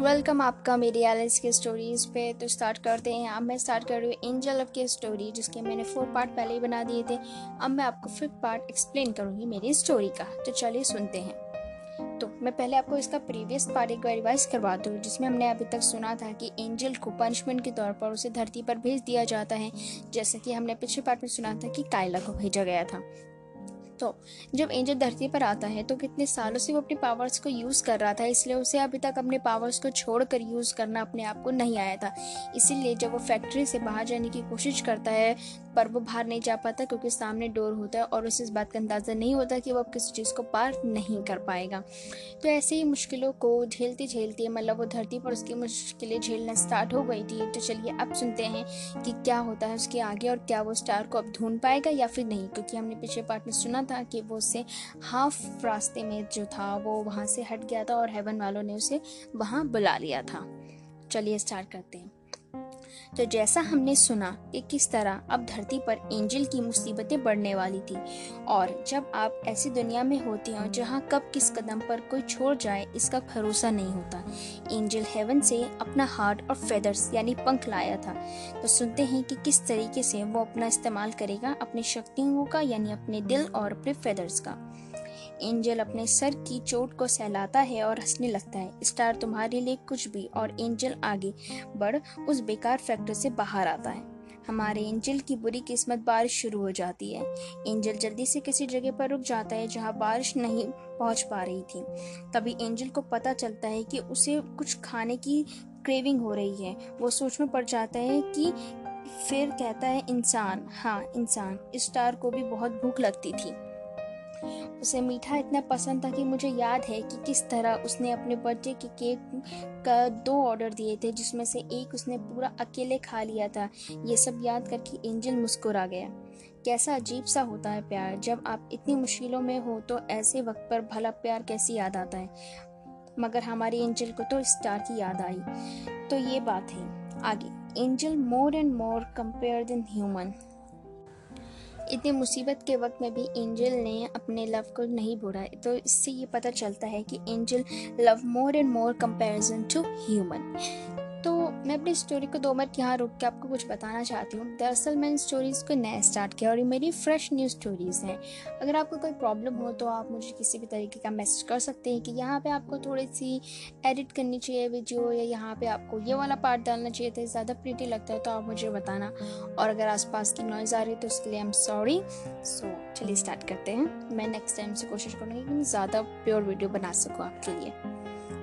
Welcome आपका मेरी Alice की स्टोरीज़ पे। तो स्टार्ट करते हैं। अब मैं स्टार्ट कर रही हूँ एंजल ऑफ़ की स्टोरी जिसके मैंने फोर पार्ट पहले ही बना दिए थे। अब मैं आपको फिफ्थ पार्ट एक्सप्लेन करूँगी मेरी स्टोरी का। तो चलिए सुनते हैं। तो मैं पहले आपको इसका प्रीवियस पार्ट एक बार रिवाइज करवा दूँ, जिसमें हमने अभी तक सुना था कि एंजल को पनिशमेंट के तौर पर उसे धरती पर भेज दिया जाता है। जैसे कि हमने पिछले पार्ट में सुना था कि कायला को भेजा गया था। तो जब एंजल धरती पर आता है तो कितने सालों से वो अपने पावर्स को यूज़ कर रहा था, इसलिए उसे अभी तक अपने पावर्स को छोड़कर यूज़ करना अपने आप को नहीं आया था। इसीलिए जब वो फैक्ट्री से बाहर जाने की कोशिश करता है पर वो बाहर नहीं जा पाता क्योंकि सामने डोर होता है और उसे इस बात का अंदाज़ा नहीं होता कि वो अब किसी चीज़ को पार नहीं कर पाएगा। तो ऐसे ही मुश्किलों को झेलती झेलती मतलब वो धरती पर उसकी मुश्किलें झेलना स्टार्ट हो गई थी। तो चलिए अब सुनते हैं कि क्या होता है उसके आगे और क्या वो स्टार को अब ढूंढ पाएगा या फिर नहीं। क्योंकि हमने पिछले पार्ट में सुना था कि वो उसे हाफ़ रास्ते में जो था वो वहाँ से हट गया था और हेवन वालों ने उसे वहाँ बुला लिया था। चलिए स्टार्ट करते हैं। तो जैसा हमने सुना कि किस तरह अब धरती पर एंजल की मुसीबतें बढ़ने वाली थी और जब आप ऐसी दुनिया में होते हो जहाँ कब किस कदम पर कोई छोड़ जाए, इसका भरोसा नहीं होता। एंजल हेवन से अपना हार्ट और फेदर्स यानी पंख लाया था। तो सुनते हैं कि किस तरीके से वो अपना इस्तेमाल करेगा अपनी शक्तियों का, यानी अपने दिल और अपने फेदर्स का। एंजल अपने सर की चोट को सहलाता है और हंसने लगता है। स्टार तुम्हारे लिए कुछ भी और एंजल आगे बढ़ उस बेकार फैक्ट्री से बाहर आता है। हमारे एंजल की बुरी किस्मत बारिश शुरू हो जाती है। एंजल जल्दी से किसी जगह पर रुक जाता है जहाँ बारिश नहीं पहुँच पा रही थी। तभी एंजल को पता चलता है कि उसे कुछ खाने की क्रेविंग हो रही है। वो सोच में पड़ जाता है कि फिर कहता है, इंसान। हाँ इंसान। स्टार को भी बहुत भूख लगती थी। उसे मीठा इतना पसंद था कि मुझे याद है कि किस तरह उसने अपने बर्थडे के केक का दो ऑर्डर दिए थे, जिसमें से एक उसने पूरा अकेले खा लिया था। ये सब याद करके एंजल मुस्कुरा गया। कैसा अजीब सा होता है प्यार। जब आप इतनी मुश्किलों में हो तो ऐसे वक्त पर भला प्यार कैसे याद आता है? मगर हमारी एंजल को तो स्टार की याद आई। तो ये बात है। आगे। Angel more and more compare than human इतनी मुसीबत के वक्त में भी एंजल ने अपने लव को नहीं बोला तो इससे ये पता चलता है कि Angel love more and more comparison to human. मैं अपनी स्टोरी को दो मिनट यहाँ रुक के आपको कुछ बताना चाहती हूँ। दरअसल मैंने स्टोरीज़ को नया स्टार्ट किया और ये मेरी फ्रेश न्यू स्टोरीज़ हैं। अगर आपको कोई प्रॉब्लम हो तो आप मुझे किसी भी तरीके का मैसेज कर सकते हैं कि यहाँ पे आपको थोड़ी सी एडिट करनी चाहिए वीडियो या यहाँ पे आपको ये वाला पार्ट डालना चाहिए था ज़्यादा प्रीटी लगता है तो आप मुझे बताना। और अगर आसपास की नॉइज़ आ रही है तो उसके लिए आई एम सॉरी सो चलिए स्टार्ट करते हैं। मैं नेक्स्ट टाइम से कोशिश करूँगी कि मैं ज़्यादा प्योर वीडियो बना सकूँ आपके लिए।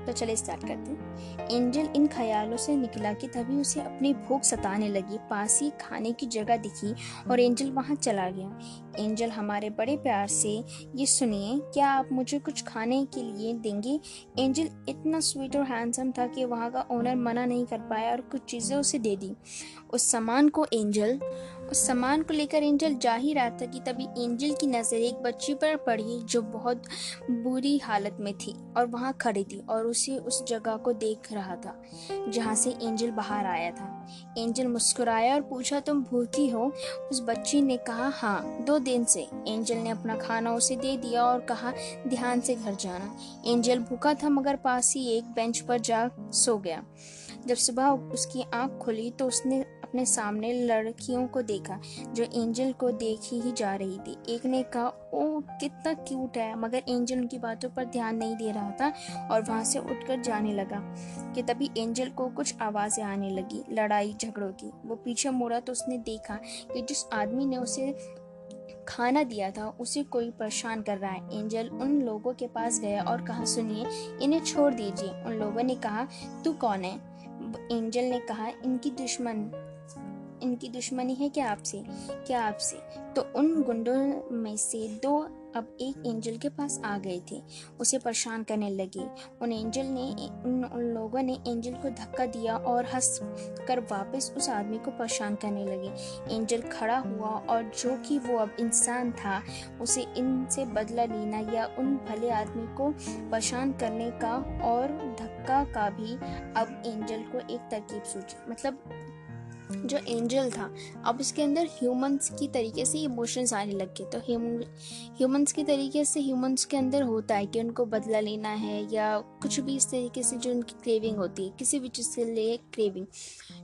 तो चले स्टार्ट करते हैं। एंजल इन ख्यालों से निकला कि तभी उसे अपनी भूख सताने लगी। पास ही खाने की जगह दिखी और एंजल वहाँ चला गया। एंजल हमारे बड़े प्यार से ये सुनिए, क्या आप मुझे कुछ खाने के लिए देंगे? एंजल इतना स्वीट और हैंडसम था कि वहाँ का ओनर मना नहीं कर पाया और कुछ चीज़ें उसे दे दी। उस सामान को एंजल, उस सामान को लेकर एंजल जा ही रहा था कि तभी एंजल की नज़र एक बच्ची पर पड़ी जो बहुत बुरी हालत में थी और वहाँ खड़ी थी और उसे उस जगह को देख रहा था, जहाँ से एंजल बाहर आया था। एंजल मुस्कुराया और पूछा, तुम भूखी हो? उस बच्ची ने कहा हाँ दो दिन से। एंजल ने अपना खाना उसे दे दिया और कहा, ध्यान से घर जाना। एंजल भूखा था, मगर पास ही एक बेंच पर जा सो गया। जब सुबह उसकी आँख खुली तो उसने अपने सामने लड़कियों को देखा, जो एंजल को देख ही जा रही थी। एक ने कहा ओ कितना क्यूट है। मगर एंजल उनकी बातों पर ध्यान नहीं दे रहा था और वहाँ से उठकर जाने लगा कि तभी एंजल को कुछ आवाज़ें आने लगी, लड़ाई झगड़ों की। वो पीछे मुड़ा तो उसने देखा कि जिस आदमी ने उसे खाना दिया था, उसे कोई परेशान कर रहा है। एंजल उन लोगों के पास गया और कहा, सुनिए, इन्हें छोड़ दीजिए। उन लोगों ने कहा, तू कौन है? एंजल ने कहा, इनकी दुश्मन, इनकी दुश्मनी है क्या आपसे? क्या आपसे? तो उन गुंडों में से दो अब एक एंजल के पास आ गए थे। उसे परेशान करने लगे। उन एंजल ने उन, उन लोगों ने एंजल को धक्का दिया और हंस कर वापस उस आदमी को परेशान करने लगे। एंजल खड़ा हुआ और जो कि वो अब इंसान था उसे इनसे बदला लेना या उन भले आदमी को परेशान करने का और धक्का का भी अब एंजल को एक तरकीब सूझी। मतलब जो एंजल था, अब उसके अंदर ह्यूमंस की तरीके से इमोशंस आने लग गए। तो ह्यूमंस की तरीके से ह्यूमंस के अंदर होता है कि उनको बदला लेना है या कुछ भी इस तरीके से जो उनकी क्रेविंग होती है, किसी भी चीज़ के लिए क्रेविंग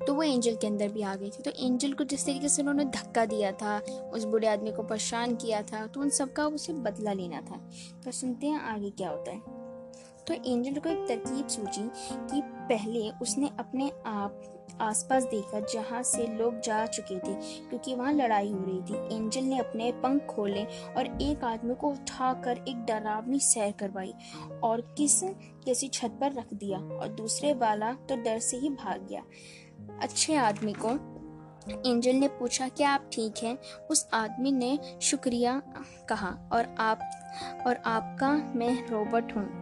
तो वो एंजल के अंदर भी आ गई थी। तो एंजल को जिस तरीके से उन्होंने धक्का दिया था, उस बुढ़े आदमी को परेशान किया था तो उन सबका उसे बदला लेना था। तो सुनते हैं आगे क्या होता है। तो एंजल को एक तरकीब सूझी कि पहले उसने अपने आप आसपास देखा जहाँ से लोग जा चुके थे, क्योंकि वहाँ लड़ाई हो रही थी। एंजल ने अपने पंख खोले और एक आदमी को उठाकर एक डरावनी सैर करवाई और किस किसी छत पर रख दिया और दूसरे वाला तो डर से ही भाग गया। अच्छे आदमी को एंजल ने पूछा, क्या आप ठीक हैं? उस आदमी ने शुक्रिया कहा, और आप, और आपका मैं रॉबर्ट हूँ।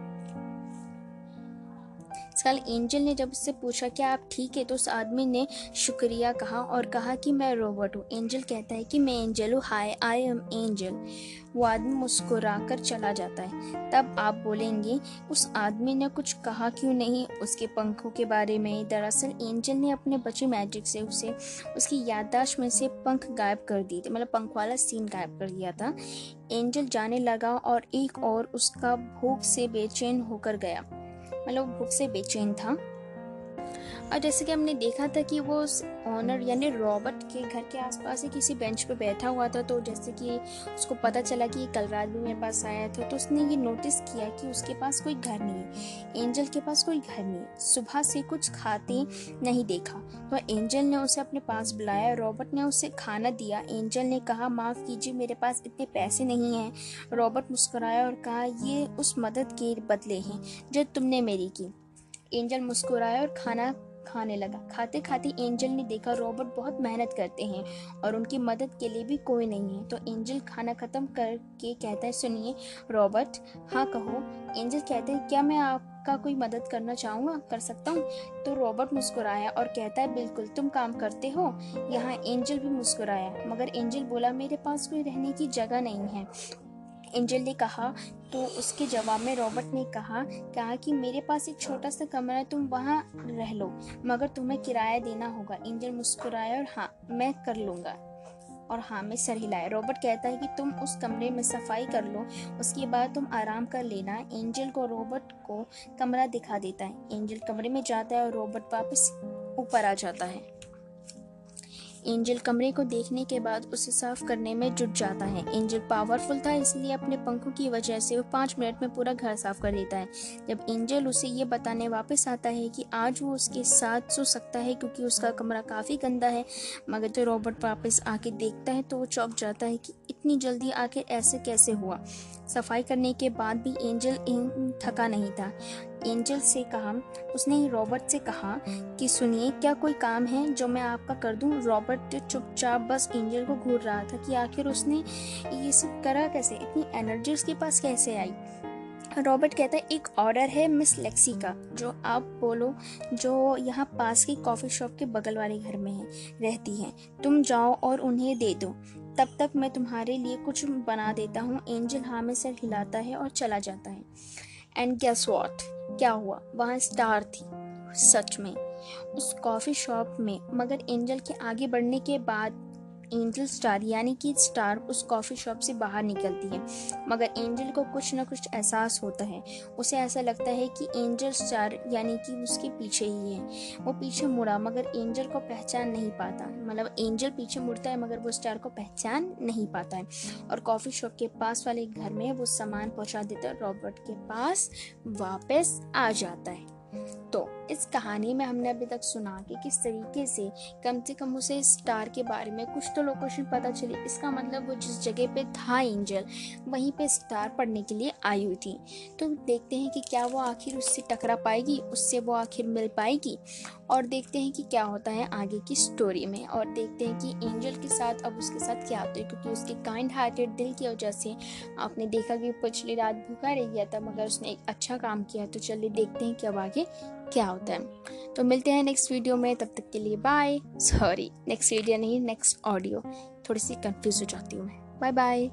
साल एंजल ने जब उससे पूछा क्या आप ठीक है तो उस आदमी ने शुक्रिया कहा और कहा कि मैं रॉबर्ट हूँ। एंजल कहता है कि मैं एंजल हूँ। Hi I am Angel. वो आदमी मुस्कुरा कर चला जाता है। तब आप बोलेंगे, उस आदमी ने कुछ कहा क्यों नहीं? उसके पंखों के बारे में। दरअसल एंजल ने अपने बचे मैजिक से उसे, उसकी याददाश्त में से पंख गायब कर दिए थे। मतलब पंख वाला सीन गायब कर दिया था। एंजल जाने लगा और एक और उसका भूख से बेचैन होकर गया। मतलब भूख से बेचैन था। और जैसे कि हमने देखा था कि वो उस ऑनर यानी रॉबर्ट के घर के आसपास ही किसी बेंच पर बैठा हुआ था तो जैसे कि उसको पता चला कि कल रात भी मेरे पास आया था तो उसने ये नोटिस किया कि उसके पास कोई घर नहीं है। एंजल के पास कोई घर नहीं है। सुबह से कुछ खाते नहीं देखा। तो एंजल ने उसे अपने पास बुलाया रॉबर्ट ने उसे खाना दिया। एंजल ने कहा, माफ़ कीजिए, मेरे पास इतने पैसे नहीं हैं। रॉबर्ट मुस्कुराया और कहा, ये उस मदद के बदले हैं, जो तुमने मेरी की। एंजल मुस्कुराया और खाना खाने लगा। खाते खाते एंजल ने देखा रॉबर्ट बहुत मेहनत करते हैं और उनकी मदद के लिए भी कोई नहीं है। तो एंजल खाना ख़त्म करके कहता है, सुनिए रॉबर्ट हाँ कहो। एंजल कहते हैं, क्या मैं आपका कोई मदद करना चाहूँगा? कर सकता हूँ? तो रॉबर्ट मुस्कुराया और कहता है, बिल्कुल, तुम काम करते हो? यहाँ एंजल भी मुस्कुराया। मगर एंजल बोला, मेरे पास कोई रहने की जगह नहीं है। एंजल ने कहा तो उसके जवाब में रॉबर्ट ने कहा कहा कि मेरे पास एक छोटा सा कमरा है, तुम वहाँ रह लो, मगर तुम्हें किराया देना होगा। एंजल मुस्कुराया और हाँ मैं कर लूँगा। और हाँ मैं सर हिलाया। रॉबर्ट कहता है कि तुम उस कमरे में सफ़ाई कर लो, उसके बाद तुम आराम कर लेना। एंजल को रॉबर्ट को कमरा दिखा देता है। एंजल कमरे में जाता है और रॉबर्ट वापस ऊपर आ जाता है। एंजल कमरे को देखने के बाद उसे साफ़ करने में जुट जाता है। एंजल पावरफुल था, इसलिए अपने पंखों की वजह से वो पाँच मिनट में पूरा घर साफ़ कर देता है। जब एंजल उसे ये बताने वापस आता है कि आज वो उसके साथ सो सकता है क्योंकि उसका कमरा काफ़ी गंदा है, मगर तो रॉबर्ट वापस आके देखता है तो वो चौंक जाता है कि इतनी जल्दी आके ऐसे कैसे हुआ? सफ़ाई करने के बाद भी एंजल थका नहीं था। एंजल से कहा, उसने रॉबर्ट से कहा कि सुनिए, क्या कोई काम है जो मैं आपका कर दूँ? रॉबर्ट चुपचाप बस एंजल को घूर रहा था कि आखिर उसने ये सब करा कैसे? इतनी एनर्जी उसके पास कैसे आई? रॉबर्ट कहता है एक ऑर्डर है मिस लेक्सी का, जो आप बोलो, जो यहाँ पास की कॉफ़ी शॉप के बगल वाले घर में है, रहती है। तुम जाओ और उन्हें दे दो। तब तक मैं तुम्हारे लिए कुछ बना देता हूँ। एंजल हाँ में सर हिलाता है और चला जाता है। एंड गैस वॉट क्या हुआ? वहाँ स्टार थी, सच में। उस कॉफ़ी शॉप में, मगर एंजल के आगे बढ़ने के बाद एंजल स्टार, यानी कि स्टार उस कॉफ़ी शॉप से बाहर निकलती है। मगर एंजल को कुछ ना कुछ एहसास होता है। उसे ऐसा लगता है कि एंजल स्टार, यानी कि उसके पीछे ही है। वो पीछे मुड़ा, मगर एंजल को पहचान नहीं पाता। मतलब एंजल पीछे मुड़ता है, मगर वो स्टार को पहचान नहीं पाता है। और कॉफ़ी शॉप के पास वाले घर में वो सामान पहुँचा देता है रॉबर्ट के पास वापस आ जाता है। इस कहानी में हमने अभी तक सुना कि किस तरीके से कम से कम उसे स्टार के बारे में कुछ तो लोकेशन पता चली। इसका मतलब वो जिस जगह पे था एंजल, वहीं पे स्टार पढ़ने के लिए आई हुई थी। तो देखते हैं कि क्या वो आखिर उससे टकरा पाएगी, उससे वो आखिर मिल पाएगी। और देखते हैं कि क्या होता है आगे की स्टोरी में और देखते हैं कि एंजल के साथ अब उसके साथ क्या होता है, क्योंकि उसके काइंड हार्टेड दिल की वजह से आपने देखा कि पिछली रात भूखा रह गया था, मगर उसने एक अच्छा काम किया। तो चलिए देखते हैं कि अब आगे क्या होता है। तो मिलते हैं नेक्स्ट वीडियो में, तब तक के लिए बाय सॉरी नेक्स्ट वीडियो नहीं नेक्स्ट ऑडियो थोड़ी सी कंफ्यूज हो जाती हूँ मैं। Bye bye